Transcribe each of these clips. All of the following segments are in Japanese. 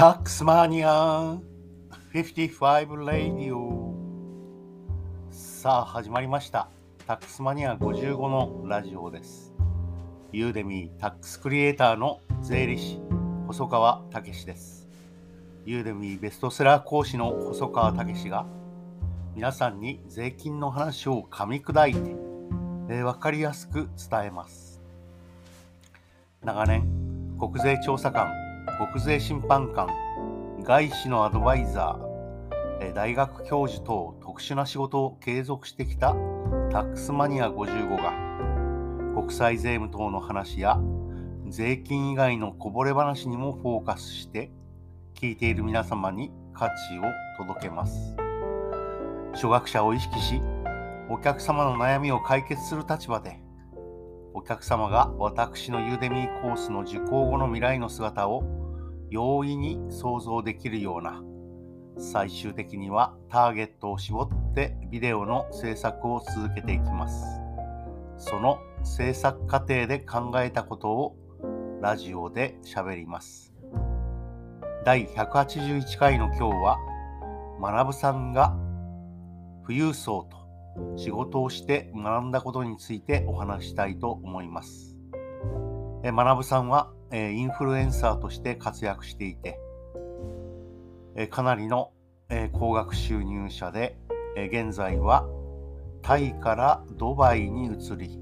タックスマニア55レディオ。さあ始まりました。タックスマニア55のラジオです。ユーデミータックスクリエイターの税理士細川武です。ユーデミーベストセラー講師の細川武が皆さんに税金の話を噛み砕いて、えー、分かりやすく伝えます。長年国税調査官国税審判官外資のアドバイザー大学教授等特殊な仕事を継続してきたタックスマニア55が国際税務等の話や税金以外のこぼれ話にもフォーカスして聞いている皆様に価値を届けます。初学者を意識しお客様の悩みを解決する立場でお客様が私のユーデミーコースの受講後の未来の姿を容易に想像できるような最終的にはターゲットを絞ってビデオの制作を続けていきますその制作過程で考えたことをラジオで喋ります第181回の今日は学さんが富裕層と仕事をして学んだことについてお話したいと思います。学さんは、インフルエンサーとして活躍していて、かなりの、高額収入者で、現在はタイからドバイに移り、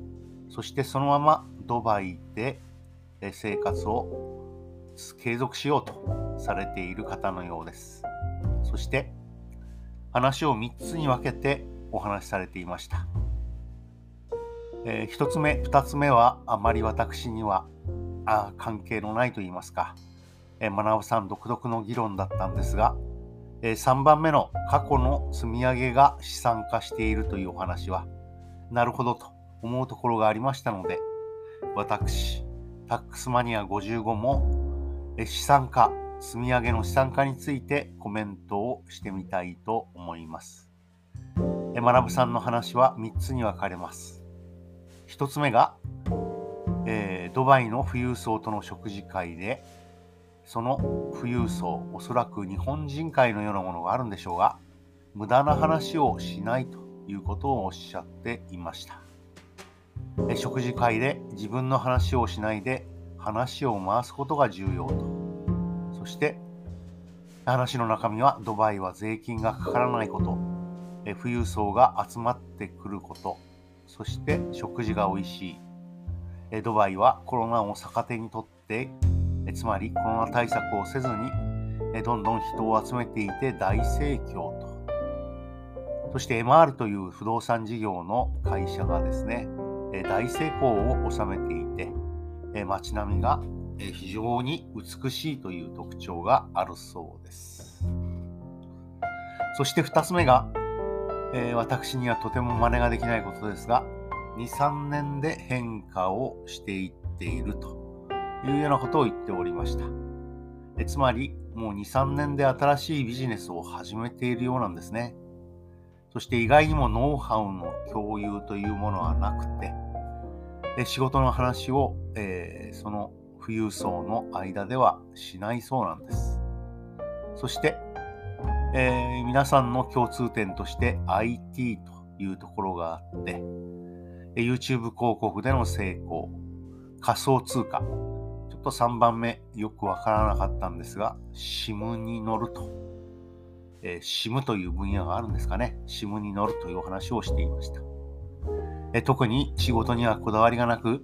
そしてそのままドバイで生活を継続しようとされている方のようです。そして話を3つに分けてお話しされていました。えー、1つ目、2つ目はあまり私にはあ関係のないと言いますか、えー、学さん独特の議論だったんですが、えー、3番目の過去の積み上げが資産化しているというお話は、なるほどと思うところがありましたので、私、タックスマニア55も、え資産化、積み上げの資産化についてコメントをしてみたいと思います。え学さんの話は3つに分かれます。1つ目が、えー、ドバイの富裕層との食事会で、その富裕層、おそらく日本人会のようなものがあるんでしょうが、無駄な話をしないということをおっしゃっていました。え食事会で自分の話をしないで話を回すことが重要と。そして話の中身はドバイは税金がかからないことえ富裕層が集まってくること、そして食事が美味しい。ドバイはコロナを逆手にとって、つまりコロナ対策をせずに、どんどん人を集めていて大盛況と。そして MR という不動産事業の会社がですね、大成功を収めていて、街並みが非常に美しいという特徴があるそうです。そして2つ目が、えー、私にはとても真似ができないことですが、2、3年で変化をしていっているというようなことを言っておりました。えつまり、もう2、3年で新しいビジネスを始めているようなんですね。そして意外にもノウハウの共有というものはなくて、え仕事の話を、えー、その富裕層の間ではしないそうなんです。そして、えー、皆さんの共通点として IT というところがあって、YouTube 広告での成功、仮想通貨、ちょっと3番目よくわからなかったんですが、SIM に乗ると、えー、SIM という分野があるんですかね、SIM に乗るというお話をしていました。えー、特に仕事にはこだわりがなく、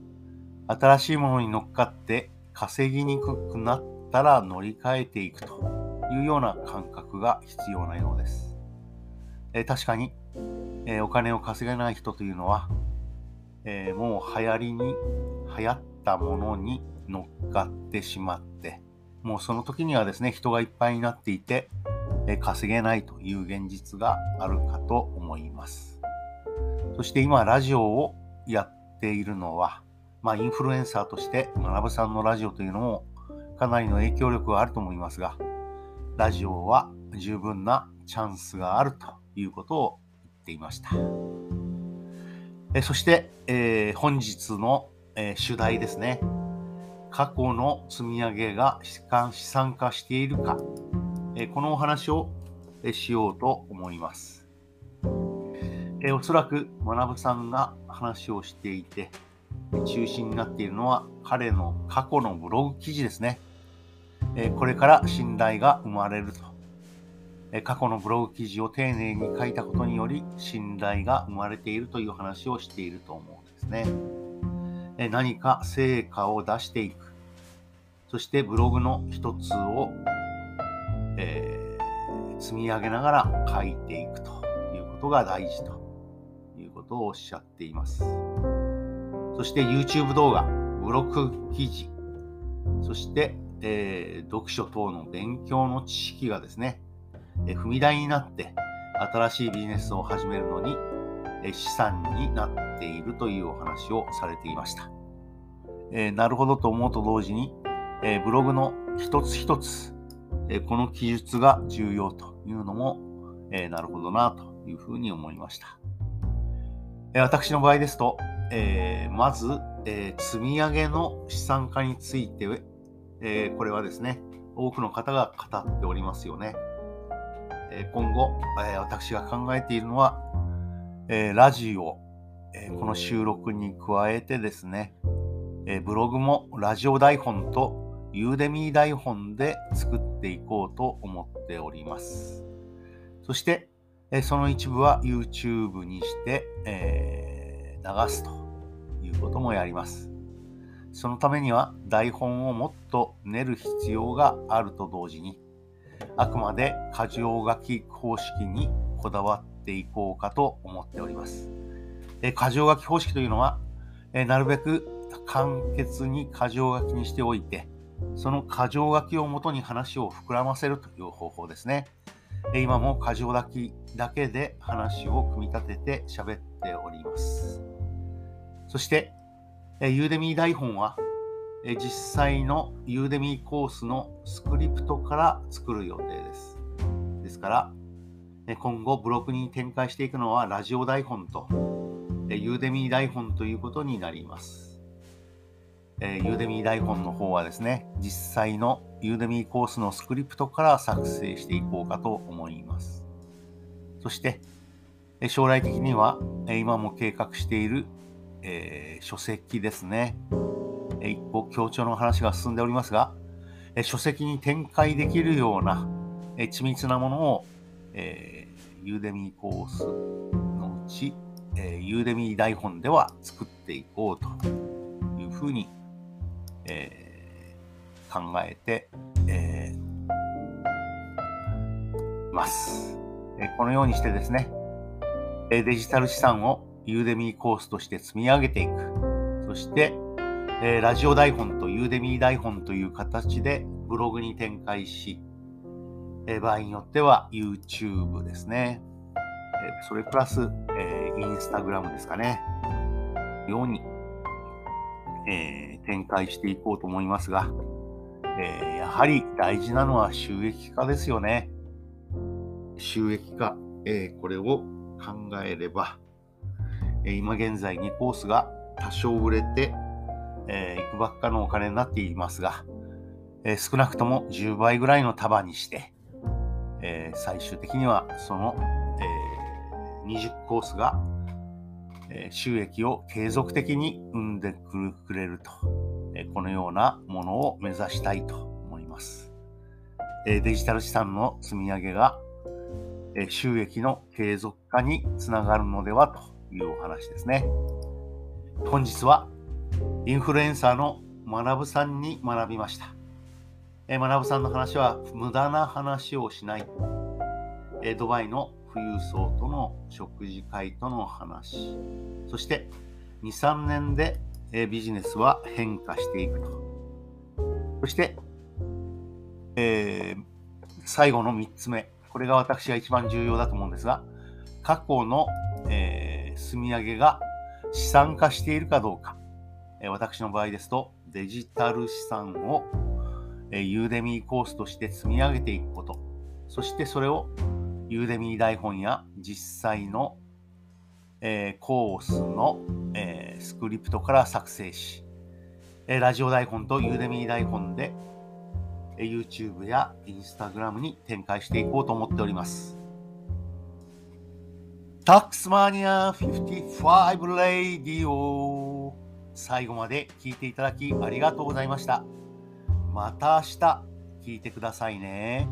新しいものに乗っかって稼ぎにくくなったら乗り換えていくというような感覚が必要なようです。え、確かに、え、お金を稼げない人というのは、え、もう流行りに、流行ったものに乗っかってしまって、もうその時にはですね、人がいっぱいになっていて、え稼げないという現実があるかと思います。そして今、ラジオをやっているのは、まあ、インフルエンサーとして、学さんのラジオというのもかなりの影響力があると思いますが、ラジオは十分なチャンスがあるということを言っていました。えそして、えー、本日の、えー、主題ですね。過去の積み上げが資産化しているか、えこのお話をえしようと思います。えおそらく学さんが話をしていて、中心になっているのは彼の過去のブログ記事ですね。えこれから信頼が生まれると。え過去のブログ記事を丁寧に書いたことにより信頼が生まれているという話をしていると思うんですね。え何か成果を出していく。そしてブログの一つを、えー、積み上げながら書いていくということが大事ということをおっしゃっています。そして YouTube 動画、ブログ記事、そして、えー、読書等の勉強の知識がですね、え、踏み台になって新しいビジネスを始めるのに、え、資産になっているというお話をされていました。えなるほどと思うと同時に、えブログの一つ一つ、えこの記述が重要というのも、えなるほどなというふうに思いました。え私の場合ですと、えまず、え積み上げの資産化について、えこれはですね、多くの方が語っておりますよね。え今後、え私が考えているのは、えラジオ、えこの収録に加えてですね、えブログもラジオ台本とユーデミー台本で作っていこうと思っております。そして、えその一部は YouTube にして、え、流すということもやります。そのためには台本をもっと練る必要があると同時に、あくまで箇条書き方式にこだわっていこうかと思っております。え箇条書き方式というのは、えなるべく簡潔に箇条書きにしておいて、その箇条書きをもとに話を膨らませるという方法ですね。今も箇条書きだけで話を組み立てて喋っております。そして、ユーデミー台本は実際のユーデミーコースのスクリプトから作る予定です。ですから、今後ブログに展開していくのはラジオ台本とユーデミー台本ということになります。え、ユーデミー台本の方はですね、実際のユーデミーコースのスクリプトから作成していこうかと思います。そして、将来的には、今も計画している、えー、書籍ですね。え一歩強調の話が進んでおりますが、え書籍に展開できるような、え緻密なものを、えー、ユーデミーコースのうち、えー、ユーデミー台本では作っていこうというふうにえー、考えて、えー、ます、えこのようにしてですね、デジタル資産をユーデミーコースとして積み上げていく。そして、えラジオ台本とユーデミー台本という形でブログに展開し、え場合によっては YouTube ですね。えそれプラス、えー、インスタグラムですかね。ようにえー、展開していこうと思いますが、えー、やはり大事なのは収益化ですよね。収益化、えー、これを考えれば、今現在2コースが多少売れて、えー、いくばっかのお金になっていますが、え少なくとも10倍ぐらいの束にして、え最終的にはその、え20コースがえ収益を継続的に生んでくれると、えこのようなものを目指したいと思います。えデジタル資産の積み上げが、え収益の継続化につながるのではというお話ですね。本日はインフルエンサーの学さんに学びました。え学さんの話は無駄な話をしない。えドバイの富裕層との食事会との話、そして2、3年でビジネスは変化していくと。そして、えー、最後の3つ目。これが私が一番重要だと思うんですが、過去の、えー、積み上げが資産化しているかどうか。えー、私の場合ですと、デジタル資産を、えー、ユーデミーコースとして積み上げていくこと。そしてそれをユーデミー台本や実際の、えー、コースの、えー、スクリプトから作成し、えラジオ台本と Udemy 台本で、え YouTube や Instagram に展開していこうと思っております。タックスマニア55レイディオ最後まで聞いていただきありがとうございました。また明日聞いてくださいね。